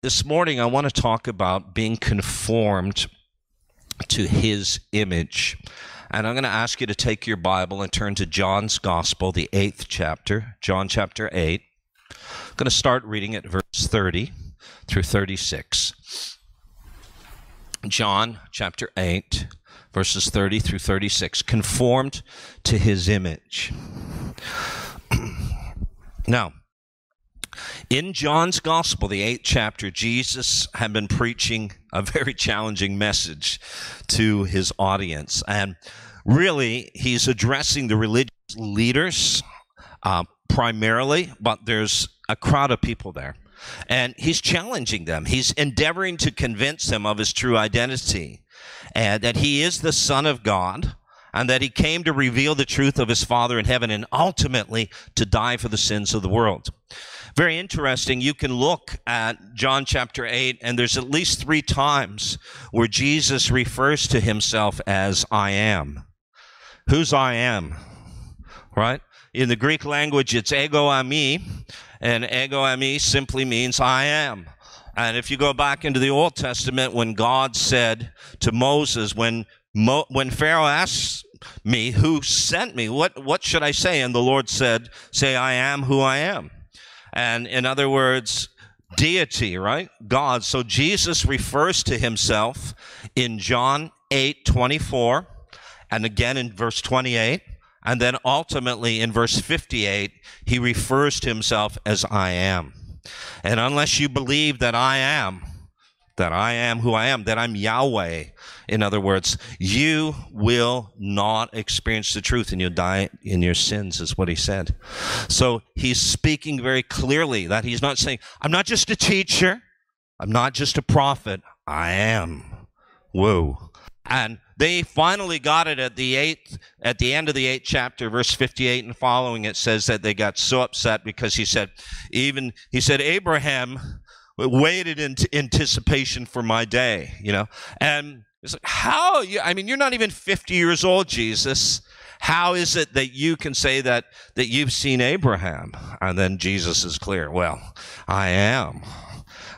this morning I want to talk about being conformed to his image. And I'm going to ask you to take your Bible and turn to John's Gospel, the eighth chapter, John chapter 8. I'm going to start reading at verse 30 through 36. John chapter 8, verses 30 through 36. Conformed to his image. now, in John's Gospel, the eighth chapter, Jesus had been preaching a very challenging message to his audience. And really, he's addressing the religious leaders uh, primarily, but there's a crowd of people there. And he's challenging them. He's endeavoring to convince them of his true identity and that he is the Son of God and that he came to reveal the truth of his Father in heaven and ultimately to die for the sins of the world. Very interesting. You can look at John chapter 8, and there's at least three times where Jesus refers to himself as I am. Who's I am? Right? In the Greek language, it's ego eimi, and ego eimi simply means I am. And if you go back into the Old Testament, when God said to Moses, when Mo, when Pharaoh asks me, "Who sent me? What what should I say?" and the Lord said, "Say, I am who I am." And in other words, deity, right? God. So Jesus refers to himself in John 8 24, and again in verse 28. And then ultimately in verse 58, he refers to himself as I am. And unless you believe that I am, that I am who I am, that I'm Yahweh, in other words, you will not experience the truth and you'll die in your sins, is what he said. So he's speaking very clearly that he's not saying, I'm not just a teacher, I'm not just a prophet, I am. Whoa. And they finally got it at the eighth, at the end of the eighth chapter, verse 58 and following. It says that they got so upset because he said, even, he said, Abraham waited in anticipation for my day, you know, and it's like, how? You, I mean, you're not even 50 years old, Jesus. How is it that you can say that, that you've seen Abraham? And then Jesus is clear. Well, I am.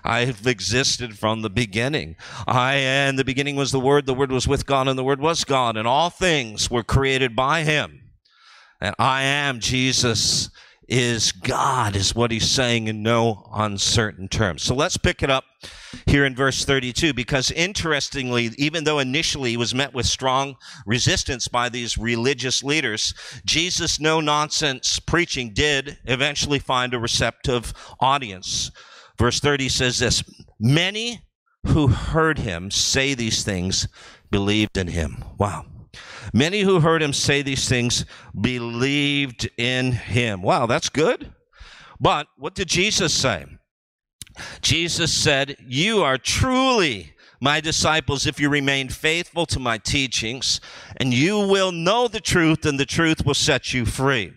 I've existed from the beginning. I, in the beginning was the Word, the Word was with God, and the Word was God, and all things were created by Him. And I am Jesus is God, is what he's saying in no uncertain terms. So let's pick it up here in verse 32, because interestingly, even though initially he was met with strong resistance by these religious leaders, Jesus' no nonsense preaching did eventually find a receptive audience. Verse 30 says this Many who heard him say these things believed in him. Wow. Many who heard him say these things believed in him. Wow, that's good. But what did Jesus say? Jesus said, You are truly my disciples if you remain faithful to my teachings, and you will know the truth, and the truth will set you free.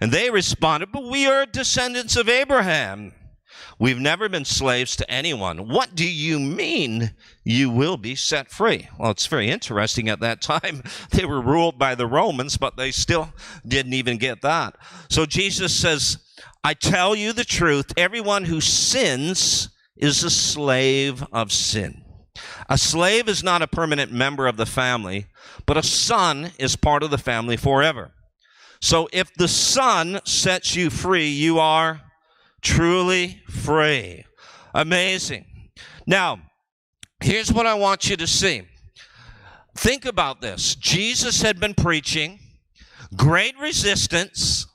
And they responded, But we are descendants of Abraham We've never been slaves to anyone. What do you mean you will be set free? Well, it's very interesting. At that time, they were ruled by the Romans, but they still didn't even get that. So Jesus says, I tell you the truth. Everyone who sins is a slave of sin. A slave is not a permanent member of the family, but a son is part of the family forever. So if the son sets you free, you are truly free. Amazing. Now, here's what I want you to see. Think about this. Jesus had been preaching, great resistance.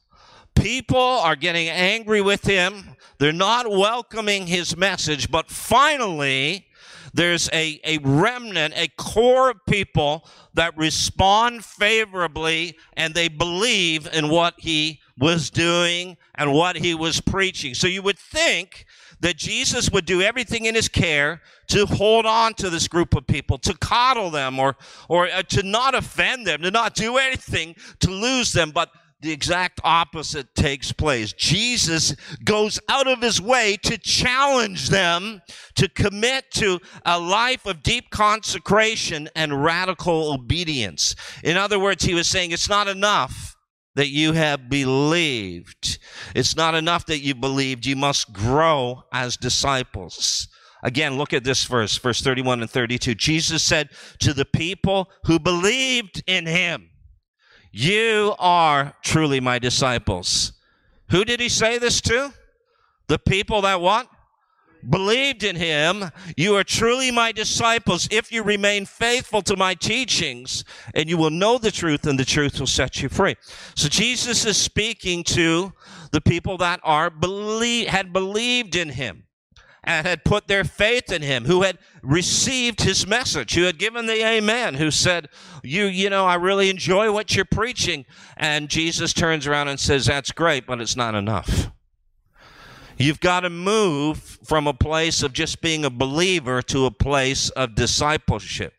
People are getting angry with him. They're not welcoming his message, but finally, there's a, a remnant, a core of people that respond favorably and they believe in what he was doing and what he was preaching. So you would think that Jesus would do everything in his care to hold on to this group of people, to coddle them or, or uh, to not offend them, to not do anything to lose them. But the exact opposite takes place. Jesus goes out of his way to challenge them to commit to a life of deep consecration and radical obedience. In other words, he was saying it's not enough that you have believed. It's not enough that you believed, you must grow as disciples. Again, look at this verse, verse 31 and 32. Jesus said to the people who believed in him, You are truly my disciples. Who did he say this to? The people that what? Believed in him, you are truly my disciples if you remain faithful to my teachings, and you will know the truth, and the truth will set you free. So Jesus is speaking to the people that are believe, had believed in him and had put their faith in him, who had received his message, who had given the amen, who said, You, you know, I really enjoy what you're preaching. And Jesus turns around and says, That's great, but it's not enough. You've got to move from a place of just being a believer to a place of discipleship.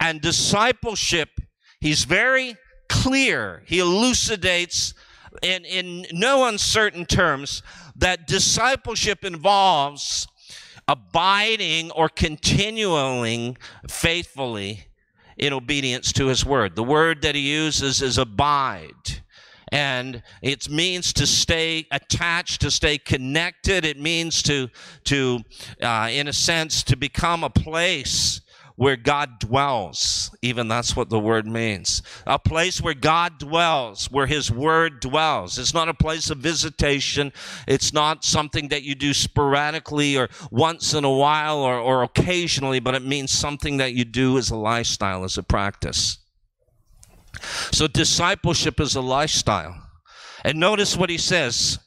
And discipleship, he's very clear. He elucidates in, in no uncertain terms that discipleship involves abiding or continuing faithfully in obedience to his word. The word that he uses is abide and it means to stay attached to stay connected it means to to uh, in a sense to become a place where God dwells. Even that's what the word means. A place where God dwells, where His word dwells. It's not a place of visitation. It's not something that you do sporadically or once in a while or, or occasionally, but it means something that you do as a lifestyle, as a practice. So discipleship is a lifestyle. And notice what he says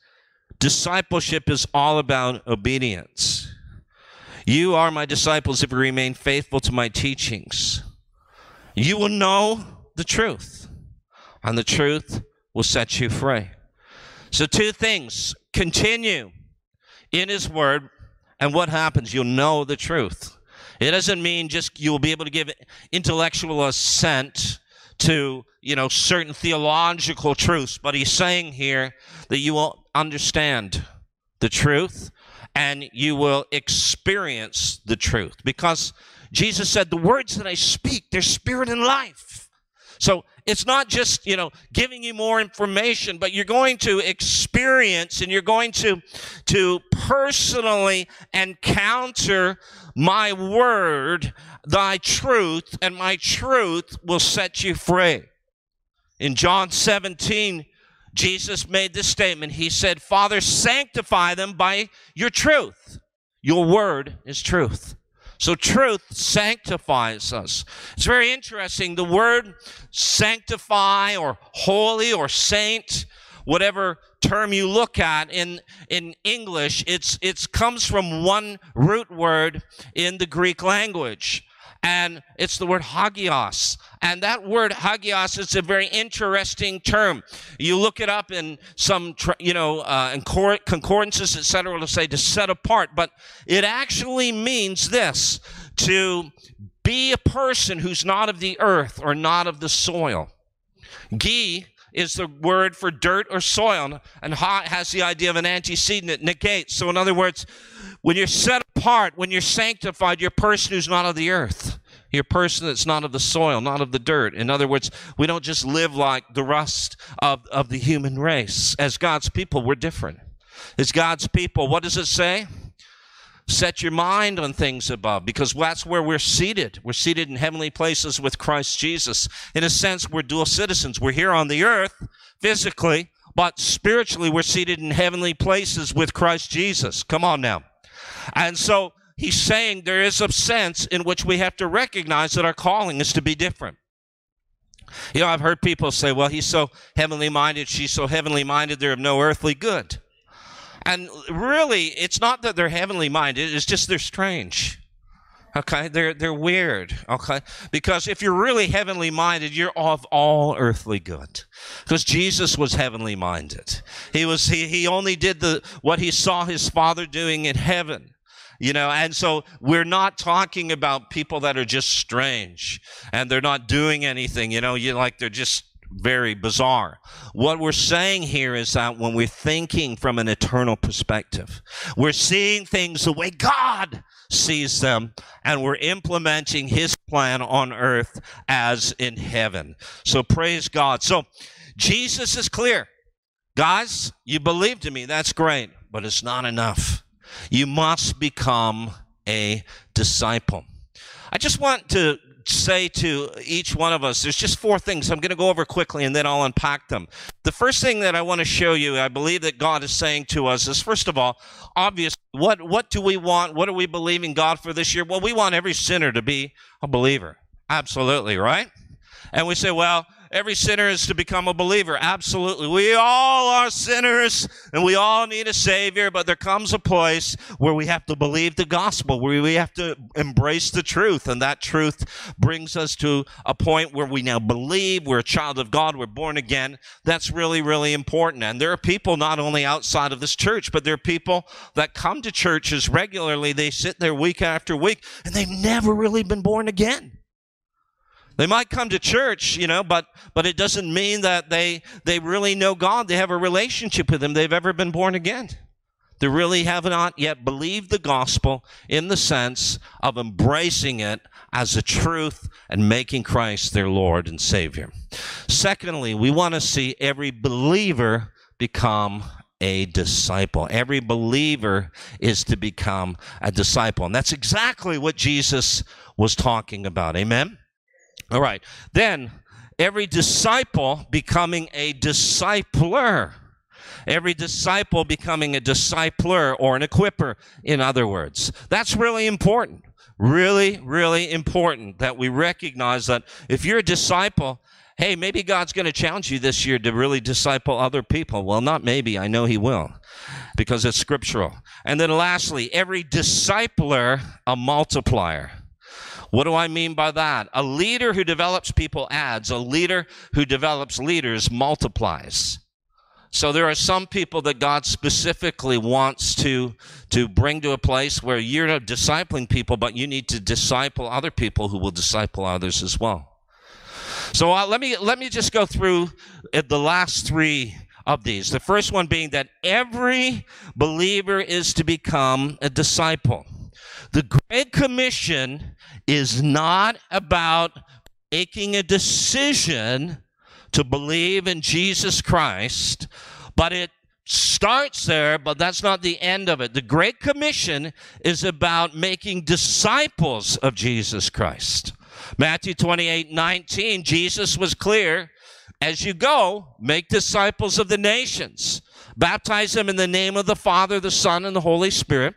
discipleship is all about obedience. You are my disciples if you remain faithful to my teachings. You will know the truth, and the truth will set you free. So, two things continue in his word, and what happens? You'll know the truth. It doesn't mean just you'll be able to give intellectual assent to you know certain theological truths but he's saying here that you will understand the truth and you will experience the truth. Because jesus said the words that i speak they're spirit and life. So it's not just you know giving you more information but you're going to experience and you're going to to personally encounter my word thy truth, and my truth will set you free. In John 17, Jesus made this statement. He said, Father, sanctify them by your truth. Your word is truth. So truth sanctifies us. It's very interesting. The word sanctify or holy or saint, whatever term you look at in, in English, it's, it comes from one root word in the Greek language and it's the word hagios. And that word hagios is a very interesting term. You look it up in some, you know, uh, concordances, etc. It'll say to set apart, but it actually means this: to be a person who's not of the earth or not of the soil. Gi is the word for dirt or soil, and ha has the idea of an antecedent, it negates. So, in other words, when you're set apart, when you're sanctified, you're a person who's not of the earth. You're a person that's not of the soil, not of the dirt. In other words, we don't just live like the rest of, of the human race. As God's people, we're different. As God's people, what does it say? Set your mind on things above because that's where we're seated. We're seated in heavenly places with Christ Jesus. In a sense, we're dual citizens. We're here on the earth physically, but spiritually, we're seated in heavenly places with Christ Jesus. Come on now. And so he's saying there is a sense in which we have to recognize that our calling is to be different. You know, I've heard people say, well, he's so heavenly minded, she's so heavenly minded, they're of no earthly good. And really, it's not that they're heavenly minded, it's just they're strange. Okay, they're they're weird. Okay, because if you're really heavenly minded, you're of all earthly good. Because Jesus was heavenly minded. He was he he only did the what he saw his Father doing in heaven. You know, and so we're not talking about people that are just strange and they're not doing anything, you know, you like they're just very bizarre. What we're saying here is that when we're thinking from an eternal perspective, we're seeing things the way God sees them and we're implementing his plan on earth as in heaven. So praise God. So Jesus is clear. Guys, you believe to me, that's great, but it's not enough. You must become a disciple. I just want to say to each one of us, there's just four things I'm going to go over quickly and then I'll unpack them. The first thing that I want to show you, I believe that God is saying to us is first of all, obvious, what, what do we want? What are we believing God for this year? Well, we want every sinner to be a believer. Absolutely, right? And we say, well, every sinner is to become a believer. Absolutely. We all are sinners and we all need a savior, but there comes a place where we have to believe the gospel, where we have to embrace the truth. And that truth brings us to a point where we now believe we're a child of God, we're born again. That's really, really important. And there are people not only outside of this church, but there are people that come to churches regularly. They sit there week after week and they've never really been born again. They might come to church, you know, but but it doesn't mean that they they really know God. They have a relationship with him. They've ever been born again. They really have not yet believed the gospel in the sense of embracing it as a truth and making Christ their Lord and Savior. Secondly, we want to see every believer become a disciple. Every believer is to become a disciple. And that's exactly what Jesus was talking about. Amen? All right. Then every disciple becoming a discipler. Every disciple becoming a discipler or an equiper, in other words. That's really important. Really, really important that we recognize that if you're a disciple, hey, maybe God's going to challenge you this year to really disciple other people. Well, not maybe, I know He will because it's scriptural. And then lastly, every discipler, a multiplier. What do I mean by that? A leader who develops people adds, a leader who develops leaders multiplies. So there are some people that God specifically wants to, to bring to a place where you're discipling people, but you need to disciple other people who will disciple others as well. So uh, let me let me just go through uh, the last three of these. The first one being that every believer is to become a disciple. The Great Commission is not about making a decision to believe in Jesus Christ, but it starts there, but that's not the end of it. The Great Commission is about making disciples of Jesus Christ. Matthew 28 19, Jesus was clear as you go, make disciples of the nations, baptize them in the name of the Father, the Son, and the Holy Spirit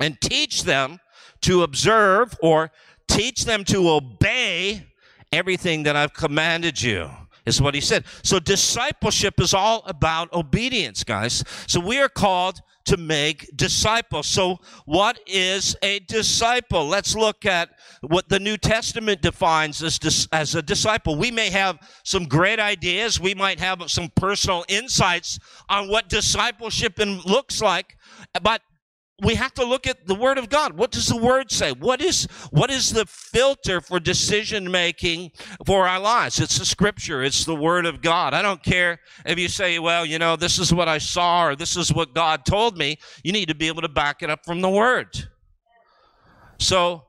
and teach them to observe or teach them to obey everything that I've commanded you is what he said. So discipleship is all about obedience, guys. So we are called to make disciples. So what is a disciple? Let's look at what the New Testament defines as, as a disciple. We may have some great ideas. We might have some personal insights on what discipleship looks like, but we have to look at the word of god. What does the word say? What is what is the filter for decision making for our lives? It's the scripture. It's the word of god. I don't care if you say well you know this is what i saw or this is what god told me. You need to be able to back it up from the word. So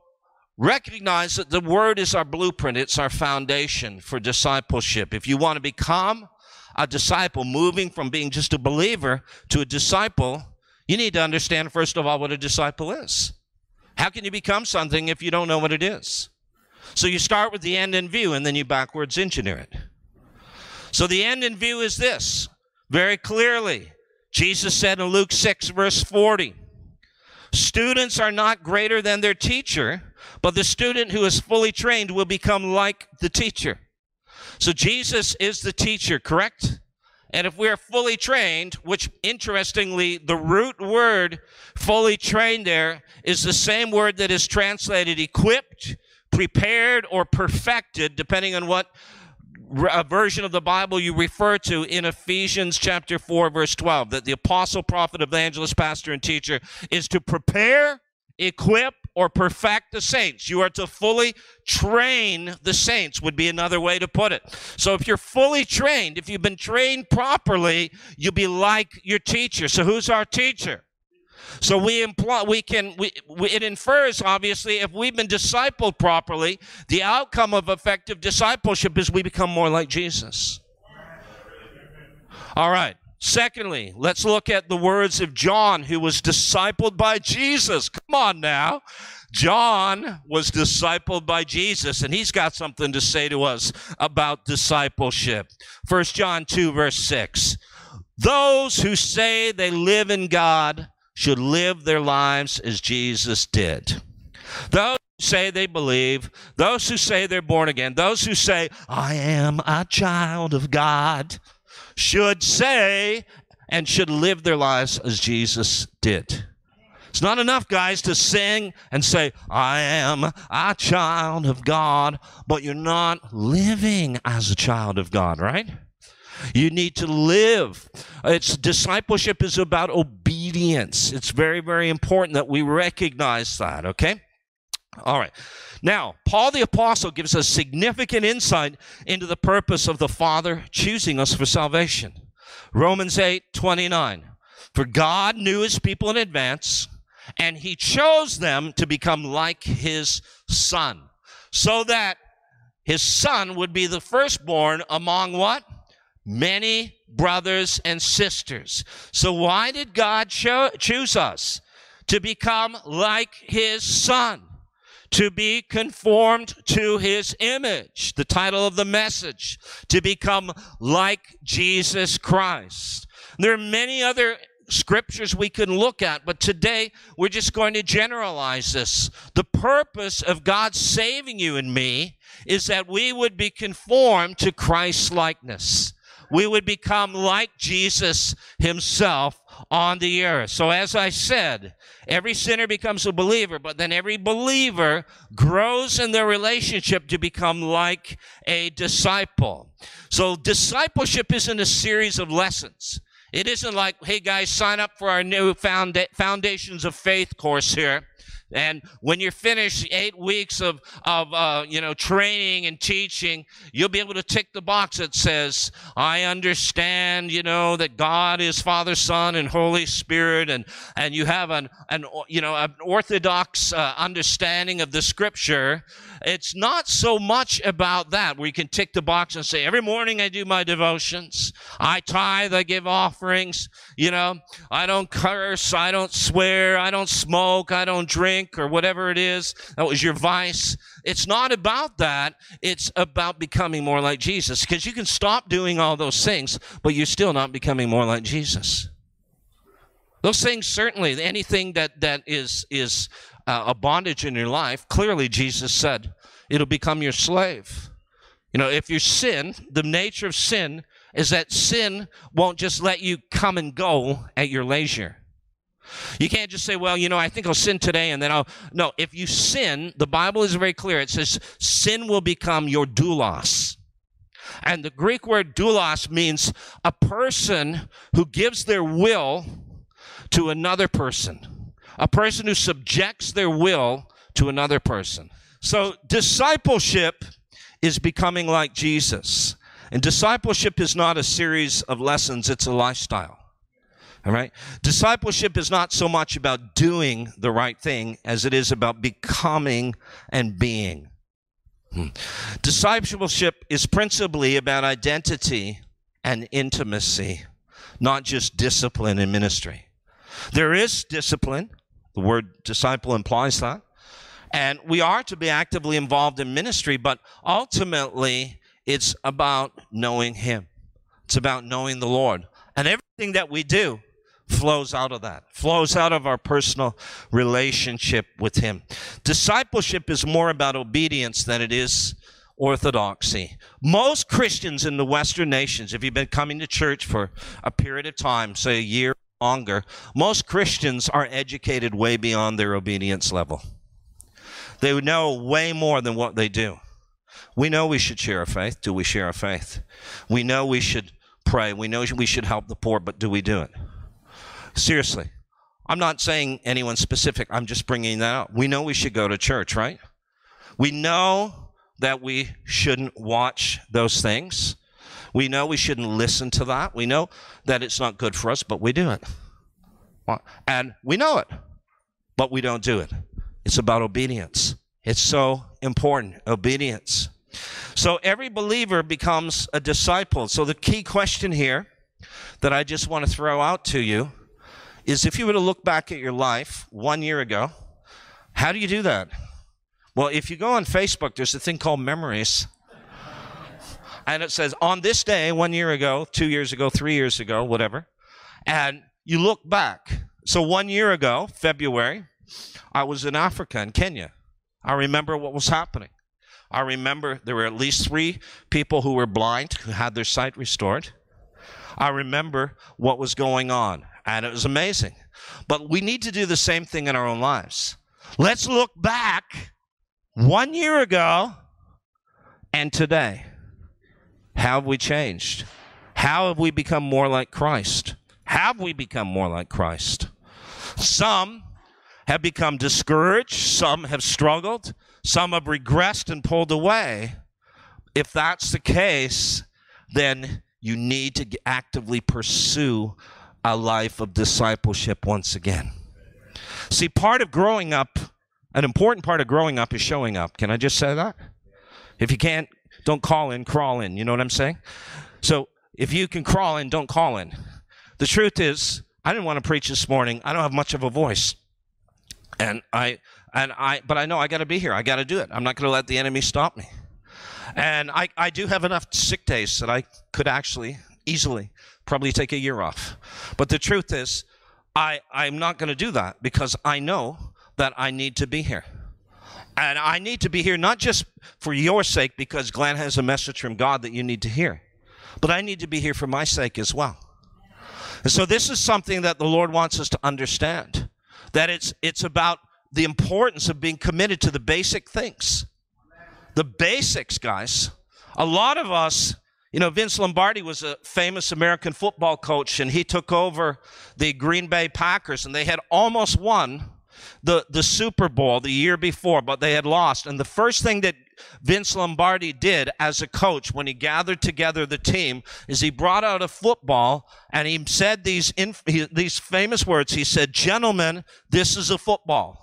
recognize that the word is our blueprint. It's our foundation for discipleship. If you want to become a disciple moving from being just a believer to a disciple you need to understand, first of all, what a disciple is. How can you become something if you don't know what it is? So you start with the end in view and then you backwards engineer it. So the end in view is this very clearly. Jesus said in Luke 6, verse 40 Students are not greater than their teacher, but the student who is fully trained will become like the teacher. So Jesus is the teacher, correct? And if we're fully trained, which interestingly, the root word fully trained there is the same word that is translated equipped, prepared, or perfected, depending on what uh, version of the Bible you refer to in Ephesians chapter 4, verse 12, that the apostle, prophet, evangelist, pastor, and teacher is to prepare, equip, or perfect the saints. You are to fully train the saints, would be another way to put it. So if you're fully trained, if you've been trained properly, you'll be like your teacher. So who's our teacher? So we imply we can we, we, it infers obviously if we've been discipled properly, the outcome of effective discipleship is we become more like Jesus. All right. Secondly, let's look at the words of John, who was discipled by Jesus. Come on now. John was discipled by Jesus, and he's got something to say to us about discipleship. 1 John 2, verse 6. Those who say they live in God should live their lives as Jesus did. Those who say they believe, those who say they're born again, those who say, I am a child of God, should say and should live their lives as Jesus did. It's not enough, guys, to sing and say, I am a child of God, but you're not living as a child of God, right? You need to live. It's discipleship is about obedience. It's very, very important that we recognize that, okay? All right. Now, Paul the Apostle gives us significant insight into the purpose of the Father choosing us for salvation. Romans 8 29. For God knew his people in advance and he chose them to become like his son, so that his son would be the firstborn among what? Many brothers and sisters. So, why did God cho- choose us? To become like his son, to be conformed to his image. The title of the message, to become like Jesus Christ. There are many other scriptures we can look at, but today we're just going to generalize this. The purpose of God saving you and me is that we would be conformed to Christ's likeness. We would become like Jesus himself on the earth. So, as I said, every sinner becomes a believer, but then every believer grows in their relationship to become like a disciple. So, discipleship isn't a series of lessons. It isn't like, hey guys, sign up for our new Foundations of Faith course here. And when you're finished eight weeks of, of uh, you know, training and teaching, you'll be able to tick the box that says, I understand, you know, that God is Father, Son, and Holy Spirit, and, and you have an, an, you know, an orthodox uh, understanding of the scripture. It's not so much about that where you can tick the box and say, every morning I do my devotions. I tithe, I give offerings, you know, I don't curse, I don't swear, I don't smoke, I don't drink drink or whatever it is that was your vice. It's not about that. It's about becoming more like Jesus because you can stop doing all those things, but you're still not becoming more like Jesus. Those things certainly, anything that, that is, is uh, a bondage in your life, clearly Jesus said it'll become your slave. You know, if you sin, the nature of sin is that sin won't just let you come and go at your leisure. You can't just say, well, you know, I think I'll sin today and then I'll. No, if you sin, the Bible is very clear. It says sin will become your doulos. And the Greek word doulos means a person who gives their will to another person, a person who subjects their will to another person. So discipleship is becoming like Jesus. And discipleship is not a series of lessons, it's a lifestyle. All right? Discipleship is not so much about doing the right thing as it is about becoming and being. Hmm. Discipleship is principally about identity and intimacy, not just discipline in ministry. There is discipline. The word disciple implies that. And we are to be actively involved in ministry, but ultimately it's about knowing Him. It's about knowing the Lord. And everything that we do flows out of that, flows out of our personal relationship with Him. Discipleship is more about obedience than it is orthodoxy. Most Christians in the Western nations, if you've been coming to church for a period of time, say a year longer, most Christians are educated way beyond their obedience level. They know way more than what they do. We know we should share our faith. Do we share our faith? We know we should pray. We know we should help the poor, but do we do it? Seriously. I'm not saying anyone specific. I'm just bringing that up. We know we should go to church, right? We know that we shouldn't watch those things. We know we shouldn't listen to that. We know that it's not good for us, but we do it. And we know it, but we don't do it. It's about obedience. It's so important. Obedience. So every believer becomes a disciple. So the key question here that I just want to throw out to you is if you were to look back at your life one year ago, how do you do that? Well, if you go on Facebook, there's a thing called memories. And it says, on this day, one year ago, two years ago, three years ago, whatever. And you look back. So one year ago, February, I was in Africa, in Kenya. I remember what was happening. I remember there were at least three people who were blind who had their sight restored. I remember what was going on, and it was amazing. But we need to do the same thing in our own lives. Let's look back one year ago and today. How have we changed? How have we become more like Christ? Have we become more like Christ? Some have become discouraged, some have struggled, some have regressed and pulled away. If that's the case, then you need to actively pursue a life of discipleship once again. See, part of growing up, an important part of growing up is showing up. Can I just say that? If you can't, don't call in, crawl in. You know what I'm saying? So if you can crawl in, don't call in. The truth is, I didn't want to preach this morning. I don't have much of a voice. And I and I but I know I got to be here. I got to do it. I'm not going to let the enemy stop me. And I I do have enough sick days that I could actually easily probably take a year off. But the truth is I I'm not going to do that because I know that I need to be here. And I need to be here not just for your sake because Glenn has a message from God that you need to hear, but I need to be here for my sake as well. And so this is something that the Lord wants us to understand that it's it's about the importance of being committed to the basic things. The basics, guys. A lot of us, you know, Vince Lombardi was a famous American football coach and he took over the Green Bay Packers and they had almost won the, the Super Bowl the year before, but they had lost. And the first thing that Vince Lombardi did as a coach when he gathered together the team is he brought out a football and he said these, inf- these famous words. He said, Gentlemen, this is a football.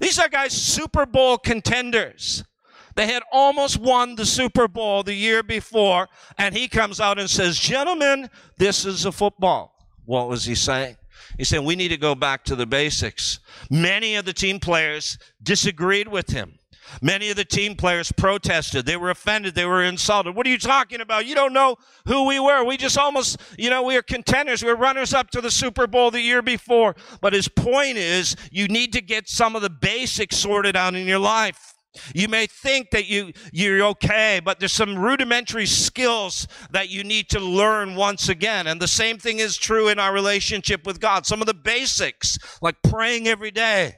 These are guys, Super Bowl contenders. They had almost won the Super Bowl the year before, and he comes out and says, Gentlemen, this is a football. What was he saying? He said, We need to go back to the basics. Many of the team players disagreed with him. Many of the team players protested. They were offended. They were insulted. What are you talking about? You don't know who we were. We just almost, you know, we were contenders. We were runners up to the Super Bowl the year before. But his point is, you need to get some of the basics sorted out in your life. You may think that you, you're okay, but there's some rudimentary skills that you need to learn once again. And the same thing is true in our relationship with God. Some of the basics, like praying every day,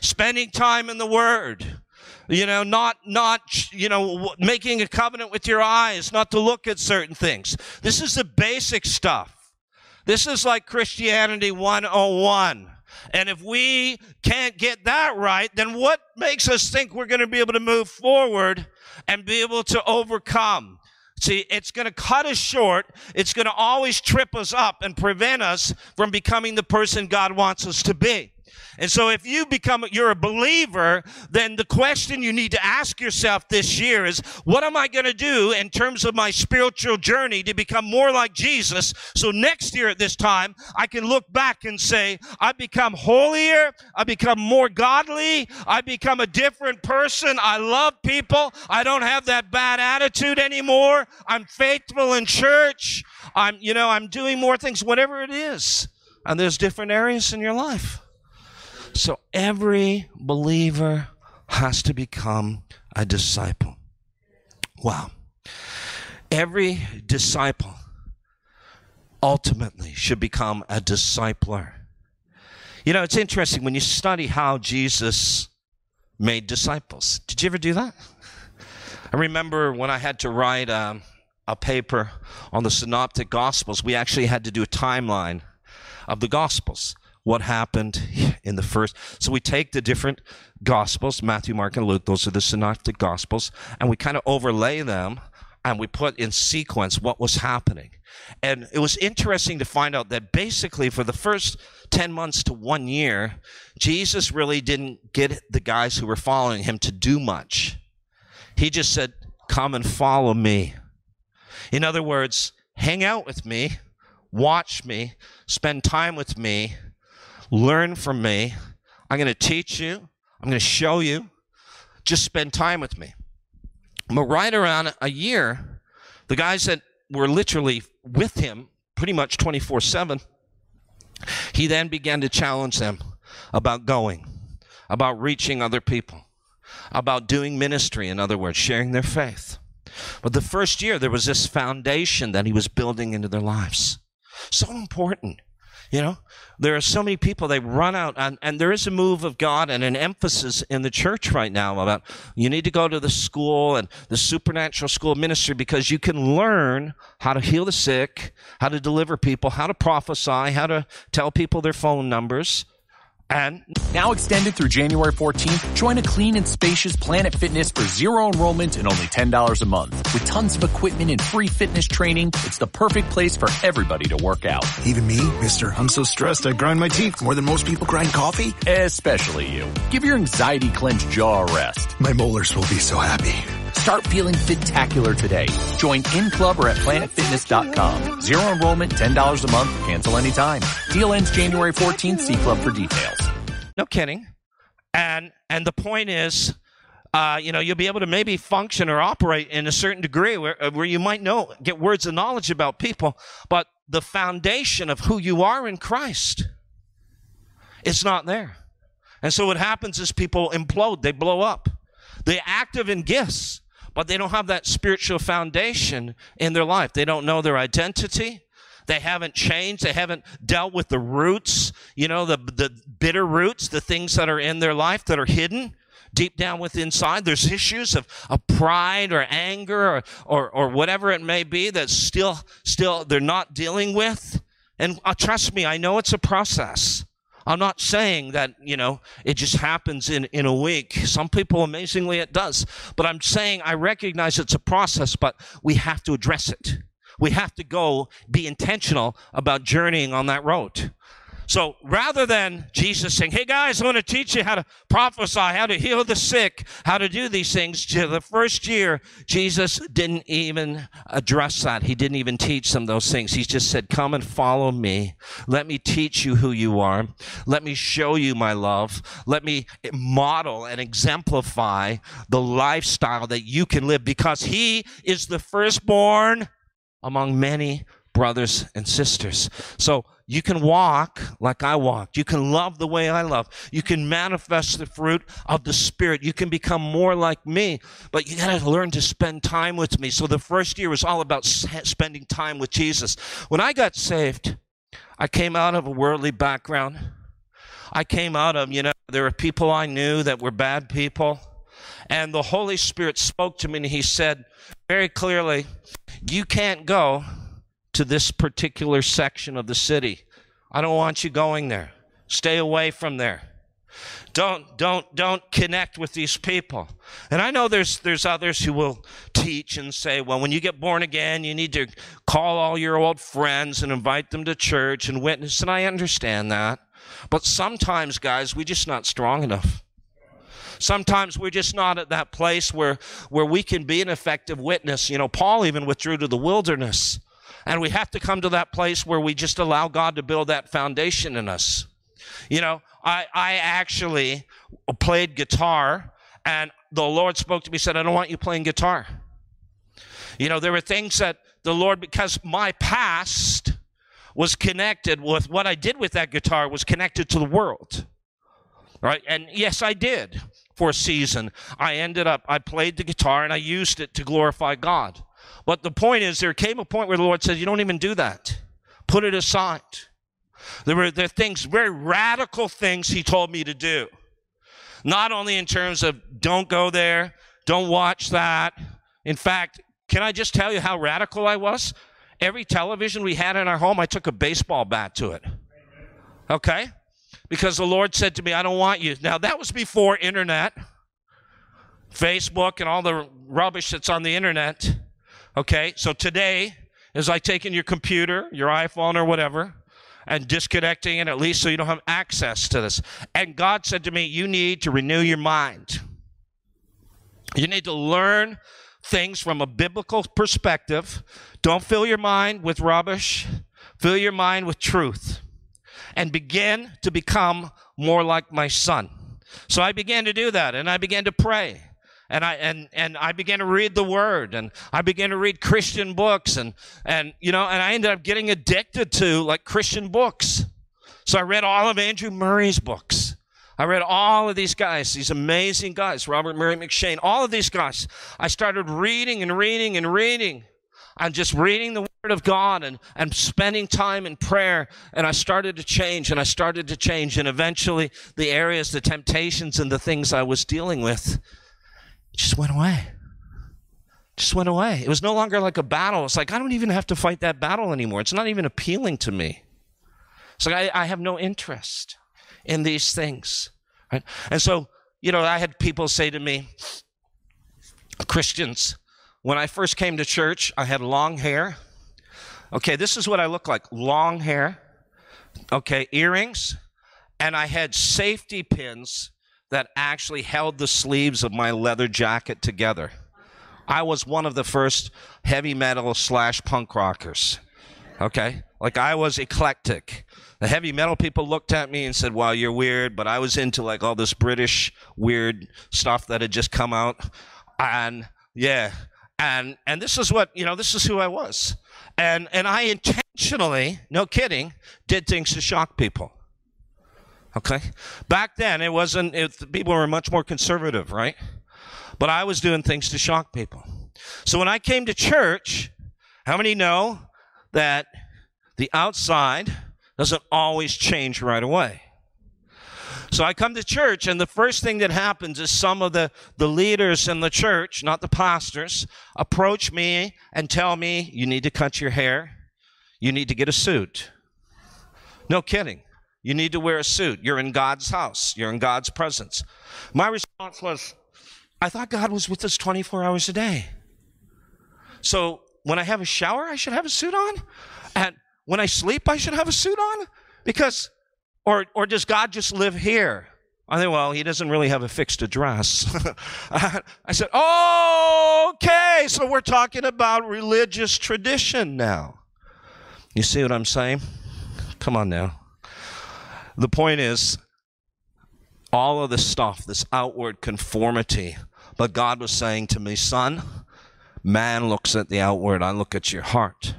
spending time in the Word, you know not not you know making a covenant with your eyes not to look at certain things this is the basic stuff this is like christianity 101 and if we can't get that right, then what makes us think we're going to be able to move forward and be able to overcome? See, it's going to cut us short. It's going to always trip us up and prevent us from becoming the person God wants us to be. And so if you become you're a believer, then the question you need to ask yourself this year is what am I going to do in terms of my spiritual journey to become more like Jesus so next year at this time I can look back and say I become holier, I become more godly, I become a different person, I love people, I don't have that bad attitude anymore, I'm faithful in church, I'm you know, I'm doing more things whatever it is. And there's different areas in your life. So every believer has to become a disciple. Wow. Every disciple ultimately should become a discipler. You know, it's interesting when you study how Jesus made disciples. Did you ever do that? I remember when I had to write um, a paper on the Synoptic Gospels, we actually had to do a timeline of the Gospels what happened in the first. So we take the different gospels, Matthew, Mark, and Luke, those are the synoptic gospels, and we kind of overlay them and we put in sequence what was happening. And it was interesting to find out that basically for the first 10 months to one year, Jesus really didn't get the guys who were following him to do much. He just said, Come and follow me. In other words, hang out with me, watch me, spend time with me, learn from me. I'm going to teach you, I'm going to show you. Just spend time with me. But right around a year, the guys that were literally with him pretty much 24 7, he then began to challenge them about going, about reaching other people, about doing ministry, in other words, sharing their faith. But the first year, there was this foundation that he was building into their lives. So important. You know, there are so many people, they run out, and, and there is a move of God and an emphasis in the church right now about you need to go to the school and the supernatural school ministry because you can learn how to heal the sick, how to deliver people, how to prophesy, how to tell people their phone numbers. And now extended through January 14th, join a clean and spacious Planet Fitness for zero enrollment and only $10 a month. With tons of equipment and free fitness training, it's the perfect place for everybody to work out. Even me, mister. I'm so stressed I grind my teeth more than most people grind coffee. Especially you. Give your anxiety clenched jaw a rest. My molars will be so happy. Start feeling fit-tacular today. Join in club or at planetfitness.com. Zero enrollment, $10 a month, cancel anytime. Deal ends January 14th. See club for details. No kidding. And and the point is, uh, you know, you'll be able to maybe function or operate in a certain degree where, uh, where you might know, get words of knowledge about people, but the foundation of who you are in Christ is not there. And so what happens is people implode, they blow up. They're active in gifts, but they don't have that spiritual foundation in their life. They don't know their identity. They haven't changed. They haven't dealt with the roots, you know, the, the bitter roots, the things that are in their life that are hidden deep down within inside. There's issues of, of pride or anger or, or, or whatever it may be that still, still they're not dealing with. And uh, trust me, I know it's a process. I'm not saying that, you know, it just happens in, in a week. Some people, amazingly, it does. But I'm saying I recognize it's a process, but we have to address it. We have to go be intentional about journeying on that road. So rather than Jesus saying, Hey guys, I want to teach you how to prophesy, how to heal the sick, how to do these things, the first year, Jesus didn't even address that. He didn't even teach them those things. He just said, Come and follow me. Let me teach you who you are. Let me show you my love. Let me model and exemplify the lifestyle that you can live because He is the firstborn among many brothers and sisters. So you can walk like I walked. You can love the way I love. You can manifest the fruit of the Spirit. You can become more like me, but you got to learn to spend time with me. So the first year was all about spending time with Jesus. When I got saved, I came out of a worldly background. I came out of, you know, there were people I knew that were bad people. And the Holy Spirit spoke to me and He said very clearly, You can't go to this particular section of the city. I don't want you going there. Stay away from there. Don't don't don't connect with these people. And I know there's there's others who will teach and say, well, when you get born again, you need to call all your old friends and invite them to church and witness. And I understand that. But sometimes, guys, we're just not strong enough. Sometimes we're just not at that place where where we can be an effective witness. You know, Paul even withdrew to the wilderness and we have to come to that place where we just allow God to build that foundation in us. You know, I, I actually played guitar, and the Lord spoke to me, said, I don't want you playing guitar. You know, there were things that the Lord, because my past was connected with what I did with that guitar, was connected to the world. Right? And yes, I did for a season. I ended up, I played the guitar and I used it to glorify God. But the point is, there came a point where the Lord said, You don't even do that. Put it aside. There were there things, very radical things He told me to do. Not only in terms of don't go there, don't watch that. In fact, can I just tell you how radical I was? Every television we had in our home, I took a baseball bat to it. Okay? Because the Lord said to me, I don't want you. Now, that was before internet, Facebook, and all the rubbish that's on the internet. Okay, so today is like taking your computer, your iPhone, or whatever, and disconnecting it at least so you don't have access to this. And God said to me, You need to renew your mind. You need to learn things from a biblical perspective. Don't fill your mind with rubbish. Fill your mind with truth and begin to become more like my son. So I began to do that and I began to pray. And I and and I began to read the word and I began to read Christian books and and you know and I ended up getting addicted to like Christian books. So I read all of Andrew Murray's books. I read all of these guys, these amazing guys, Robert Murray M'Cheyne, all of these guys. I started reading and reading and reading. I'm just reading the Word of God and, and spending time in prayer. And I started to change and I started to change. And eventually, the areas, the temptations, and the things I was dealing with just went away. Just went away. It was no longer like a battle. It's like, I don't even have to fight that battle anymore. It's not even appealing to me. It's like, I, I have no interest in these things. Right? And so, you know, I had people say to me, Christians, when I first came to church, I had long hair. Okay, this is what I look like long hair, okay, earrings, and I had safety pins that actually held the sleeves of my leather jacket together. I was one of the first heavy metal slash punk rockers. Okay? Like I was eclectic. The heavy metal people looked at me and said, Well, you're weird, but I was into like all this British weird stuff that had just come out. And yeah, and and this is what you know this is who i was and and i intentionally no kidding did things to shock people okay back then it wasn't it, people were much more conservative right but i was doing things to shock people so when i came to church how many know that the outside doesn't always change right away so I come to church, and the first thing that happens is some of the, the leaders in the church, not the pastors, approach me and tell me, You need to cut your hair. You need to get a suit. No kidding. You need to wear a suit. You're in God's house, you're in God's presence. My response was, I thought God was with us 24 hours a day. So when I have a shower, I should have a suit on. And when I sleep, I should have a suit on because or, or does God just live here? I think, well, he doesn't really have a fixed address. I said, oh, okay, so we're talking about religious tradition now. You see what I'm saying? Come on now. The point is, all of this stuff, this outward conformity, but God was saying to me, son, man looks at the outward, I look at your heart.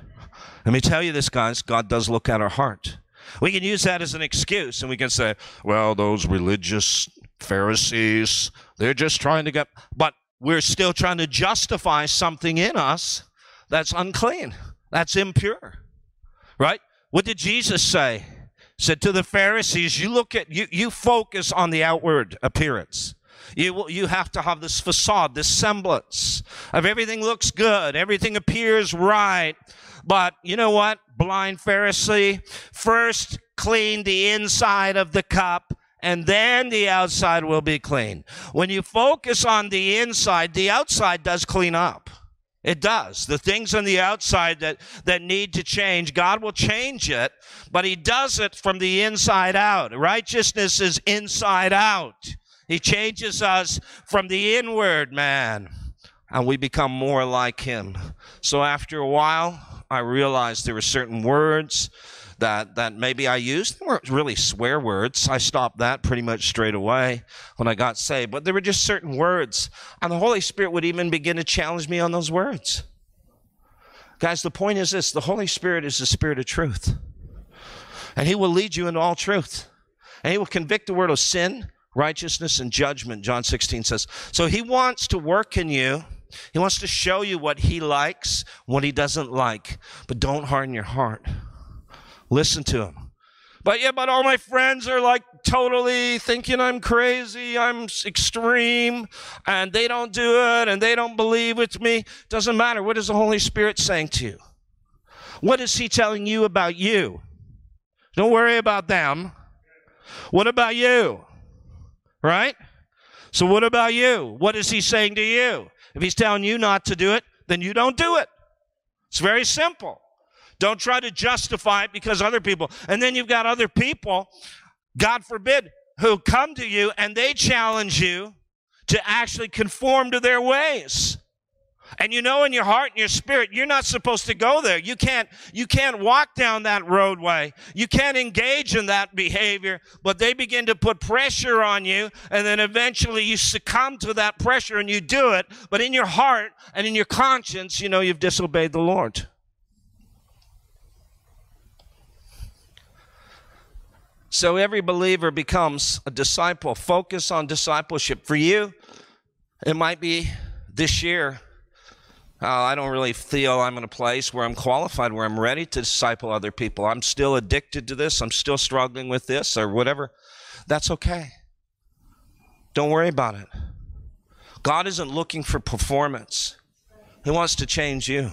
Let me tell you this, guys God does look at our heart. We can use that as an excuse and we can say, well, those religious Pharisees, they're just trying to get, but we're still trying to justify something in us that's unclean, that's impure, right? What did Jesus say? Said to the Pharisees, you look at, you, you focus on the outward appearance. You, you have to have this facade, this semblance of everything looks good, everything appears right. But you know what, blind Pharisee? First clean the inside of the cup and then the outside will be clean. When you focus on the inside, the outside does clean up. It does. The things on the outside that, that need to change, God will change it, but He does it from the inside out. Righteousness is inside out. He changes us from the inward man, and we become more like Him. So after a while, I realized there were certain words that, that maybe I used. They weren't really swear words. I stopped that pretty much straight away when I got saved. But there were just certain words. And the Holy Spirit would even begin to challenge me on those words. Guys, the point is this the Holy Spirit is the Spirit of truth. And He will lead you into all truth. And He will convict the world of sin, righteousness, and judgment, John 16 says. So He wants to work in you he wants to show you what he likes, what he doesn't like. But don't harden your heart. Listen to him. But yeah, but all my friends are like totally thinking I'm crazy, I'm extreme, and they don't do it, and they don't believe with me. Doesn't matter. What is the Holy Spirit saying to you? What is He telling you about you? Don't worry about them. What about you? Right? So, what about you? What is He saying to you? If he's telling you not to do it, then you don't do it. It's very simple. Don't try to justify it because other people, and then you've got other people, God forbid, who come to you and they challenge you to actually conform to their ways. And you know in your heart and your spirit, you're not supposed to go there. You can't, you can't walk down that roadway. You can't engage in that behavior, but they begin to put pressure on you. And then eventually you succumb to that pressure and you do it. But in your heart and in your conscience, you know you've disobeyed the Lord. So every believer becomes a disciple. Focus on discipleship. For you, it might be this year uh, I don't really feel I'm in a place where I'm qualified, where I'm ready to disciple other people. I'm still addicted to this. I'm still struggling with this or whatever. That's okay. Don't worry about it. God isn't looking for performance, He wants to change you.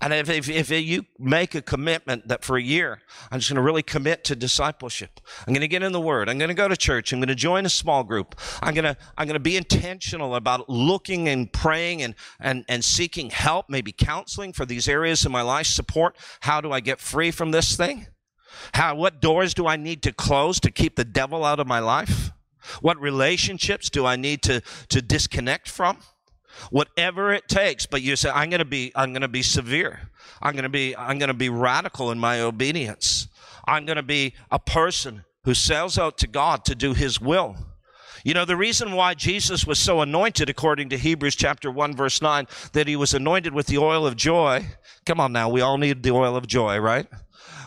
And if, if, if, you make a commitment that for a year, I'm just going to really commit to discipleship. I'm going to get in the Word. I'm going to go to church. I'm going to join a small group. I'm going to, I'm going to be intentional about looking and praying and, and, and seeking help, maybe counseling for these areas in my life, support. How do I get free from this thing? How, what doors do I need to close to keep the devil out of my life? What relationships do I need to, to disconnect from? Whatever it takes. But you say i'm going to be i'm going to be severe. I'm going to be i'm going to be radical in my obedience. I'm going to be a person who sells out to god to do his will. You know the reason why jesus was so anointed according to hebrews chapter 1 verse 9 that he was anointed with the oil of joy. Come on now we all need the oil of joy right?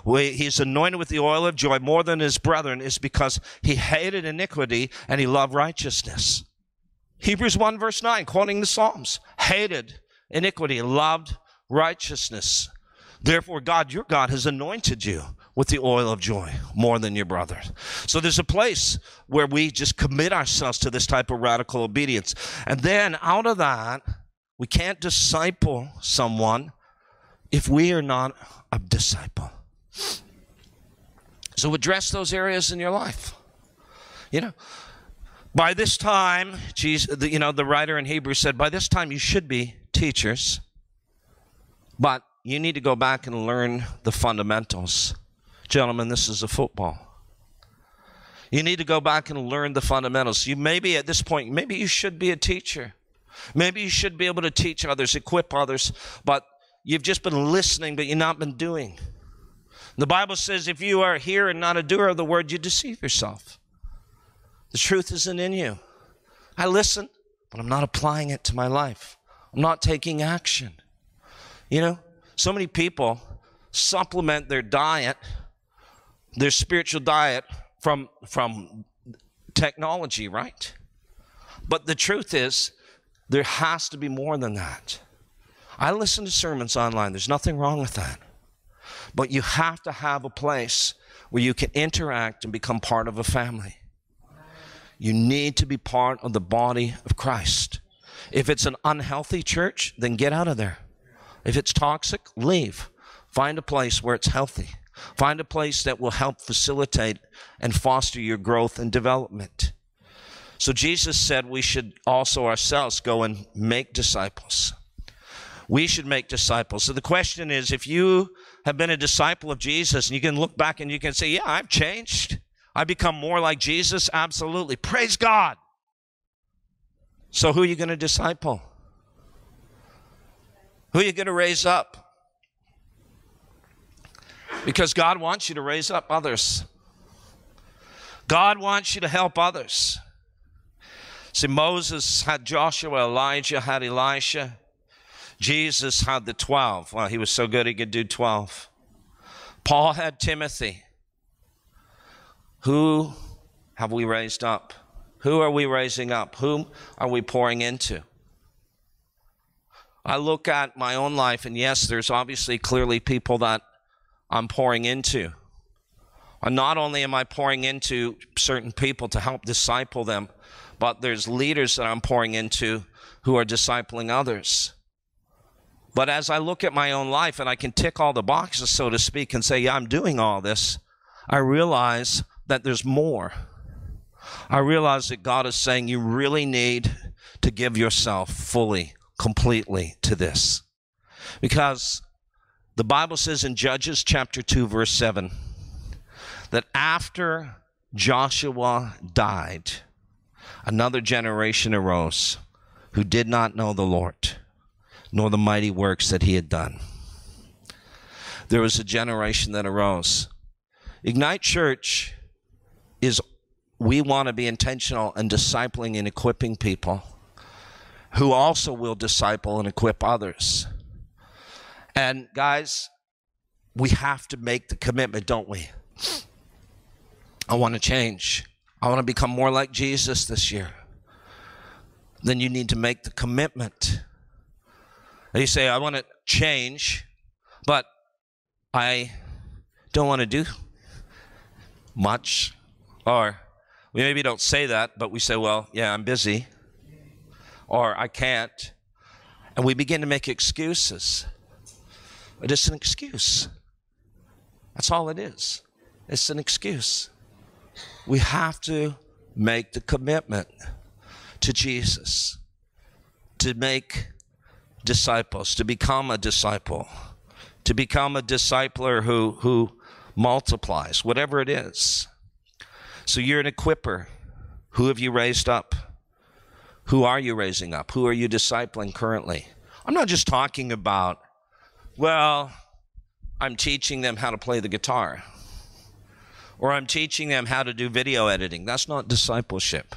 We, he's anointed with the oil of joy more than his brethren is because he hated iniquity and he loved righteousness Hebrews 1 verse 9, quoting the Psalms, hated iniquity, loved righteousness. Therefore, God, your God, has anointed you with the oil of joy more than your brothers. So there's a place where we just commit ourselves to this type of radical obedience. And then out of that, we can't disciple someone if we are not a disciple. So address those areas in your life. You know, by this time, Jesus, the, you know, the writer in Hebrews said, by this time you should be teachers, but you need to go back and learn the fundamentals. Gentlemen, this is a football. You need to go back and learn the fundamentals. You maybe at this point, maybe you should be a teacher. Maybe you should be able to teach others, equip others, but you've just been listening, but you've not been doing. The Bible says if you are here and not a doer of the word, you deceive yourself. The truth isn't in you. I listen, but I'm not applying it to my life. I'm not taking action. You know, so many people supplement their diet, their spiritual diet from from technology, right? But the truth is there has to be more than that. I listen to sermons online. There's nothing wrong with that. But you have to have a place where you can interact and become part of a family. You need to be part of the body of Christ. If it's an unhealthy church, then get out of there. If it's toxic, leave. Find a place where it's healthy. Find a place that will help facilitate and foster your growth and development. So Jesus said we should also ourselves go and make disciples. We should make disciples. So the question is if you have been a disciple of Jesus and you can look back and you can say, Yeah, I've changed. I become more like Jesus? Absolutely. Praise God. So, who are you going to disciple? Who are you going to raise up? Because God wants you to raise up others. God wants you to help others. See, Moses had Joshua, Elijah had Elisha. Jesus had the 12. Well, he was so good he could do 12. Paul had Timothy. Who have we raised up? Who are we raising up? Whom are we pouring into? I look at my own life, and yes, there's obviously clearly people that I'm pouring into. And not only am I pouring into certain people to help disciple them, but there's leaders that I'm pouring into who are discipling others. But as I look at my own life and I can tick all the boxes, so to speak, and say, yeah, I'm doing all this, I realize that there's more. I realize that God is saying you really need to give yourself fully, completely to this. Because the Bible says in Judges chapter 2, verse 7, that after Joshua died, another generation arose who did not know the Lord. nor the mighty works that he had done. There was a generation that arose. Ignite Church is we want to be intentional in discipling and equipping people who also will disciple and equip others. And guys, we have to make the commitment, don't we? I want to change. I want to become more like Jesus this year. Then you need to make the commitment. And you say, I want to change, but I don't want to do much. Or we maybe don't say that, but we say, well, yeah, I'm busy. Or I can't. And we begin to make excuses. But It is an excuse. That's all it is. It's an excuse. We have to make the commitment to Jesus to make disciples, to become a disciple, to become a discipler who, who multiplies, whatever it is. So you're an equiper. Who have you raised up? Who are you raising up? Who are you discipling currently? I'm not just talking about, well, I'm teaching them how to play the guitar, or I'm teaching them how to do video editing. That's not discipleship.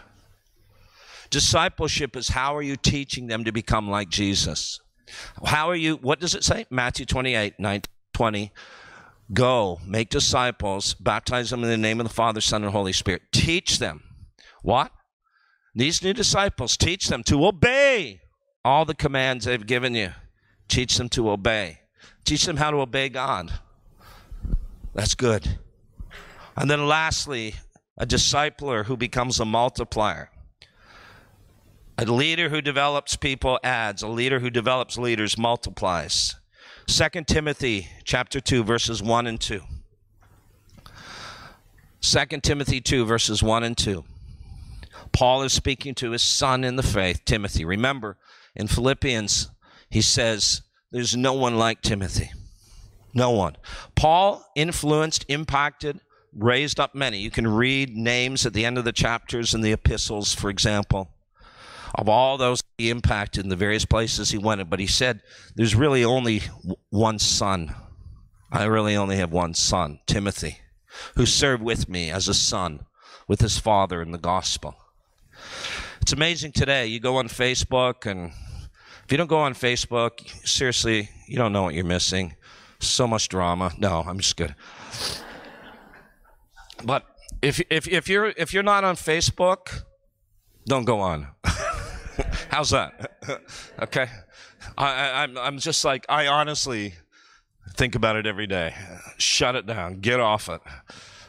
Discipleship is how are you teaching them to become like Jesus? How are you, what does it say? Matthew 28, 9, 20. Go, make disciples, baptize them in the name of the Father, Son, and Holy Spirit. Teach them. What? These new disciples, teach them to obey all the commands they've given you. Teach them to obey. Teach them how to obey God. That's good. And then lastly, a discipler who becomes a multiplier. A leader who develops people adds. A leader who develops leaders multiplies. 2 Timothy chapter 2 verses 1 and 2. 2 Timothy 2 verses 1 and 2. Paul is speaking to his son in the faith, Timothy. Remember, in Philippians, he says, There's no one like Timothy. No one. Paul influenced, impacted, raised up many. You can read names at the end of the chapters in the epistles, for example of all those he impacted in the various places he went. But he said, There's really only one son. I really only have one son, Timothy, who served with me as a son with his father in the gospel. It's amazing today. You go on Facebook, and if you don't go on Facebook, seriously, you don't know what you're missing. So much drama. No, I'm just good. But if, if, if, you're, if you're not on Facebook, don't go on. How's that? okay. I, I'm, I'm just like, I honestly think about it every day. Shut it down. Get off it.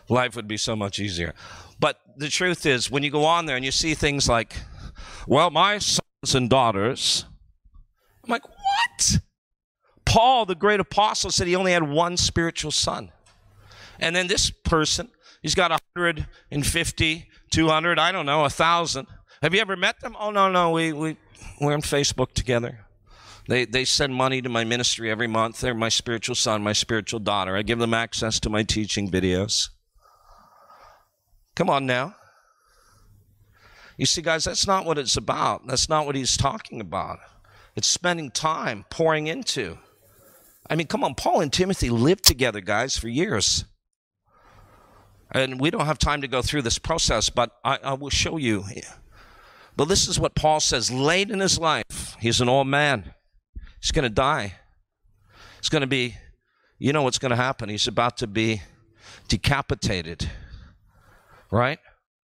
Life would be so much easier. But the truth is, when you go on there and you see things like, well, my sons and daughters, I'm like, what? Paul, the great apostle, said he only had one spiritual son. And then this person, he's got 150, 200, I don't know, a 1,000. Have you ever met them? Oh no, no, we we we're on Facebook together. They they send money to my ministry every month. They're my spiritual son, my spiritual daughter. I give them access to my teaching videos. Come on now. You see, guys, that's not what it's about. That's not what he's talking about. It's spending time pouring into. I mean, come on, Paul and Timothy lived together, guys, for years. And we don't have time to go through this process, but I, I will show you but this is what Paul says late in his life. He's an old man. He's going to die. It's going to be, you know what's going to happen. He's about to be decapitated, right?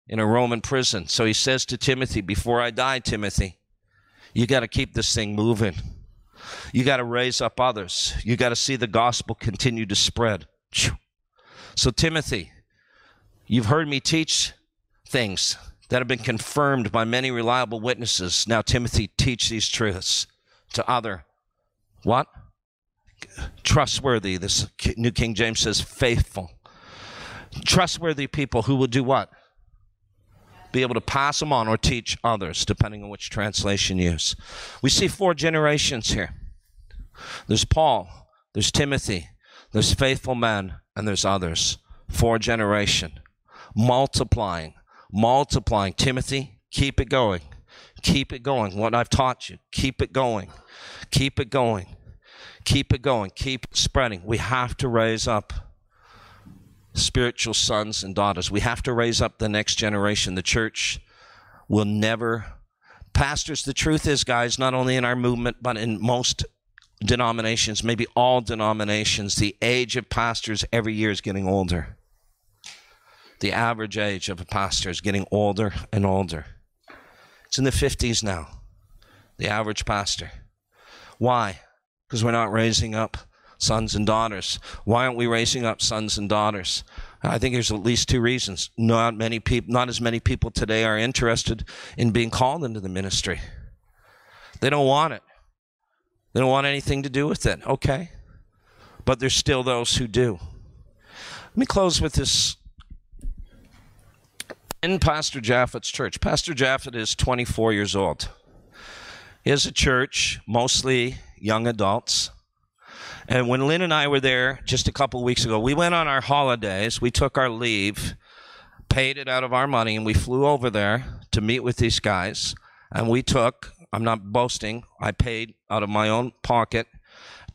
In a Roman prison. So he says to Timothy, Before I die, Timothy, you got to keep this thing moving. You got to raise up others. You got to see the gospel continue to spread. So, Timothy, you've heard me teach things that have been confirmed by many reliable witnesses. Now, Timothy, teach these truths to other what? Trustworthy. This New King James says faithful. Trustworthy people who will do what? Be able to pass them on or teach others, depending on which translation you use. We see four generations here. There's Paul, there's Timothy, there's faithful men, and there's others. Four generation, multiplying multiplying. Timothy, keep it going. Keep it going. What I've taught you, keep it going. Keep it going. Keep it going. Keep spreading. We have to raise up spiritual sons and daughters. We have to raise up the next generation. The church will never. Pastors, the truth is, guys, not only in our movement, but in most denominations, maybe all denominations, the age of pastors every year is getting older. The average age of a pastor is getting older and older. It's in the 50s now, the average pastor. Why? Because we're not raising up sons and daughters. Why aren't we raising up sons and daughters? I think there's at least two reasons. Not many people, not as many people today are interested in being called into the ministry. They don't want it. They don't want anything to do with it. Okay. But there's still those who do. Let me close with this. In Pastor Jaffet's church, Pastor Jaffet is 24 years old. He has a church, mostly young adults. And when Lynn and I were there just a couple weeks ago, we went on our holidays, we took our leave, paid it out of our money, and we flew over there to meet with these guys. And we took, I'm not boasting, I paid out of my own pocket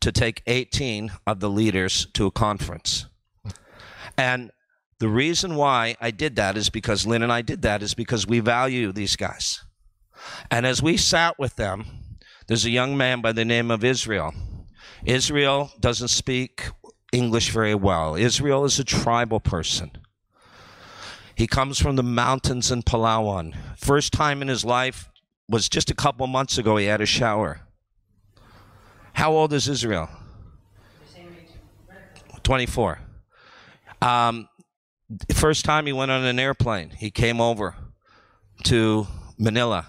to take 18 of the leaders to a conference. And the reason why I did that is because Lynn and I did that is because we value these guys. And as we sat with them, there's a young man by the name of Israel Israel doesn't speak English very well. Israel is a tribal person. He comes from the mountains in Palawan. First time in his life was just a couple months ago he had a shower. How old is Israel? 24. Um, first time he went on an airplane, he came over to Manila.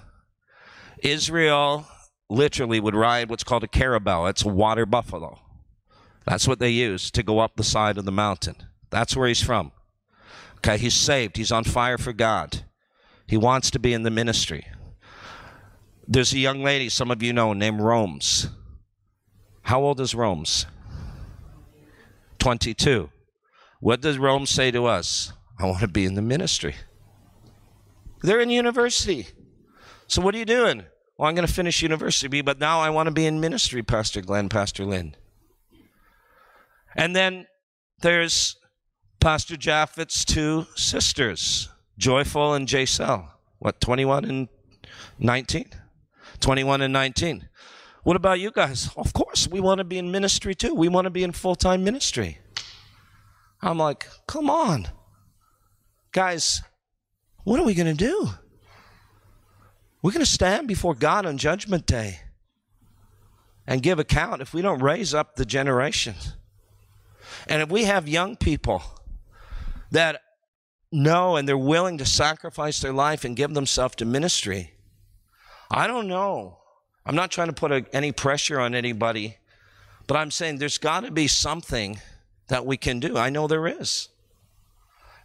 Israel literally would ride what's called a carabao. It's a water buffalo. That's what they use to go up the side of the mountain. That's where he's from. Okay, he's saved. He's on fire for God. He wants to be in the ministry. There's a young lady, some of you know, named Romes. How old is Romes? 22. What does Rome say to us? I want to be in the ministry. They're in university. So what are you doing? Well, I'm going to finish university, but now I want to be in ministry, Pastor Glenn, Pastor Lynn. And then there's Pastor Jaffet's two sisters, Joyful and Jaisel. What, 21 and 19? 21 and 19. What about you guys? Of course, we want to be in ministry too. We want to be in full time ministry. I'm like, come on. Guys, what are we going to do? We're going to stand before God on Judgment Day and give account if we don't raise up the generations. And if we have young people that know and they're willing to sacrifice their life and give themselves to ministry, I don't know. I'm not trying to put a, any pressure on anybody, but I'm saying there's got to be something that we can do. I know there is.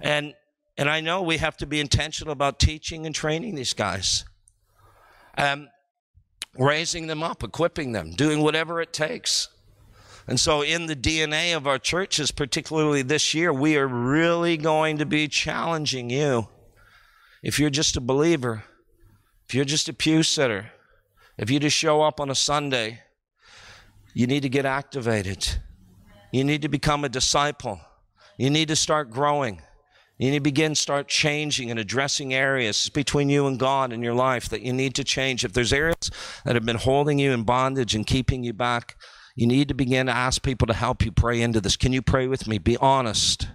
And and I know we have to be intentional about teaching and training these guys um, raising them up, equipping them, doing whatever it takes. And so, in the DNA of our churches, particularly this year, we are really going to be challenging you. If you're just a believer, if you're just a pew sitter, if you just show up on a Sunday, you need to get activated. You need to become a disciple. You need to start growing. You need to begin start changing and addressing areas between you and God in your life that you need to change. If there's areas that have been holding you in bondage and keeping you back, you need to begin to ask people to help you pray into this. Can you pray with me? Be honest.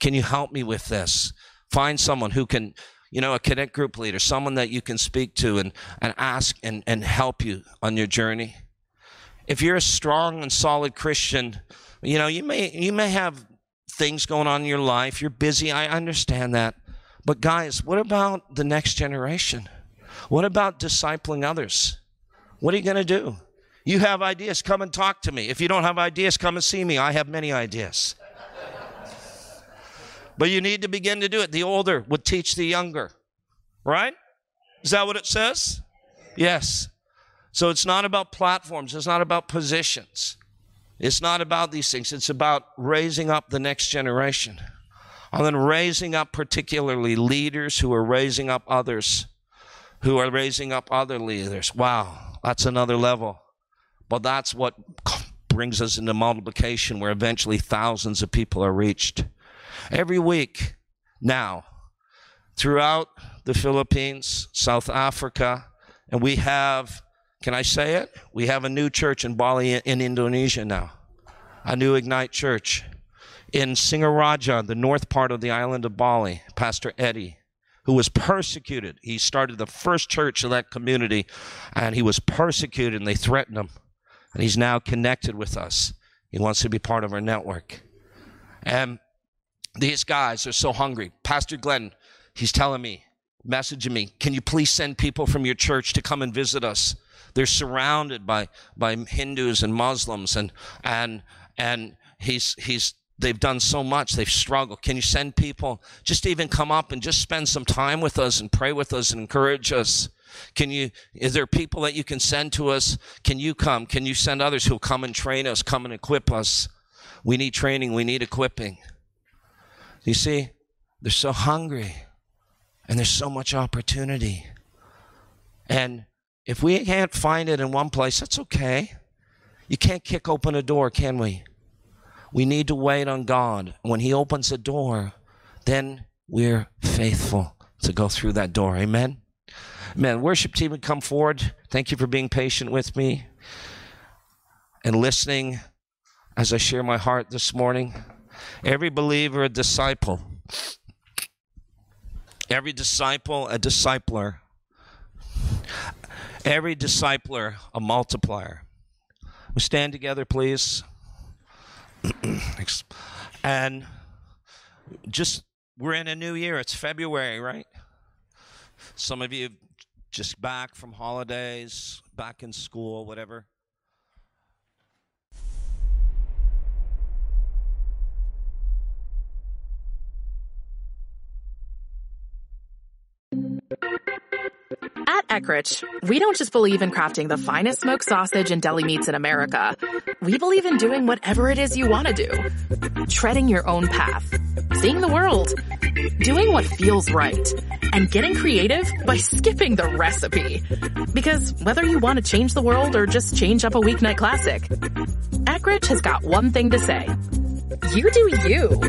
Can you help me with this? Find someone who can, you know, a connect group leader, someone that you can speak to and, and ask and, and help you on your journey. If you're a strong and solid Christian, you know, you may you may have things going on in your life. You're busy. I understand that. But, guys, what about the next generation? What about discipling others? What are you going to do? You have ideas, come and talk to me. If you don't have ideas, come and see me. I have many ideas. but you need to begin to do it. The older would teach the younger, right? Is that what it says? Yes. So it's not about platforms, it's not about positions. It's not about these things. It's about raising up the next generation. And then raising up particularly leaders who are raising up others who are raising up other leaders. Wow, that's another level. But that's what brings us into multiplication where eventually thousands of people are reached. Every week now, throughout the Philippines, South Africa, and we have, can I say it? We have a new church in Bali in Indonesia now, a new Ignite church. In Singaraja, the north part of the island of Bali, Pastor Eddie, who was persecuted, he started the first church of that community, and he was persecuted, and they threatened him. And he's now connected with us. He wants to be part of our network. And these guys are so hungry. Pastor Glenn, he's telling me, messaging me, can you please send people from your church to come and visit us? They're surrounded by, by Hindus and Muslims and, and, and he's, he's, they've done so much. They've struggled. Can you send people just even come up and just spend some time with us and pray with us and encourage us? Can you, is there people that you can send to us? Can you come? Can you send others who'll come and train us, come and equip us? We need training. We need equipping. You see, they're so hungry and there's so much opportunity. And if we can't find it in one place, that's okay. You can't kick open a door, can we? We need to wait on God. When He opens a door, then we're faithful to go through that door. Amen. Amen. Worship team would come forward. Thank you for being patient with me and listening as I share my heart this morning. Every believer, a disciple. Every disciple, a discipler. Every discipler, a multiplier. We stand together, please. and just, we're in a new year. It's February, right? Some of you just back from holidays, back in school, whatever. At Eckrich, we don't just believe in crafting the finest smoked sausage and deli meats in America. We believe in doing whatever it is you want to do. Treading your own path. Seeing the world. Doing what feels right. And getting creative by skipping the recipe. Because whether you want to change the world or just change up a weeknight classic, Eckrich has got one thing to say. You do you.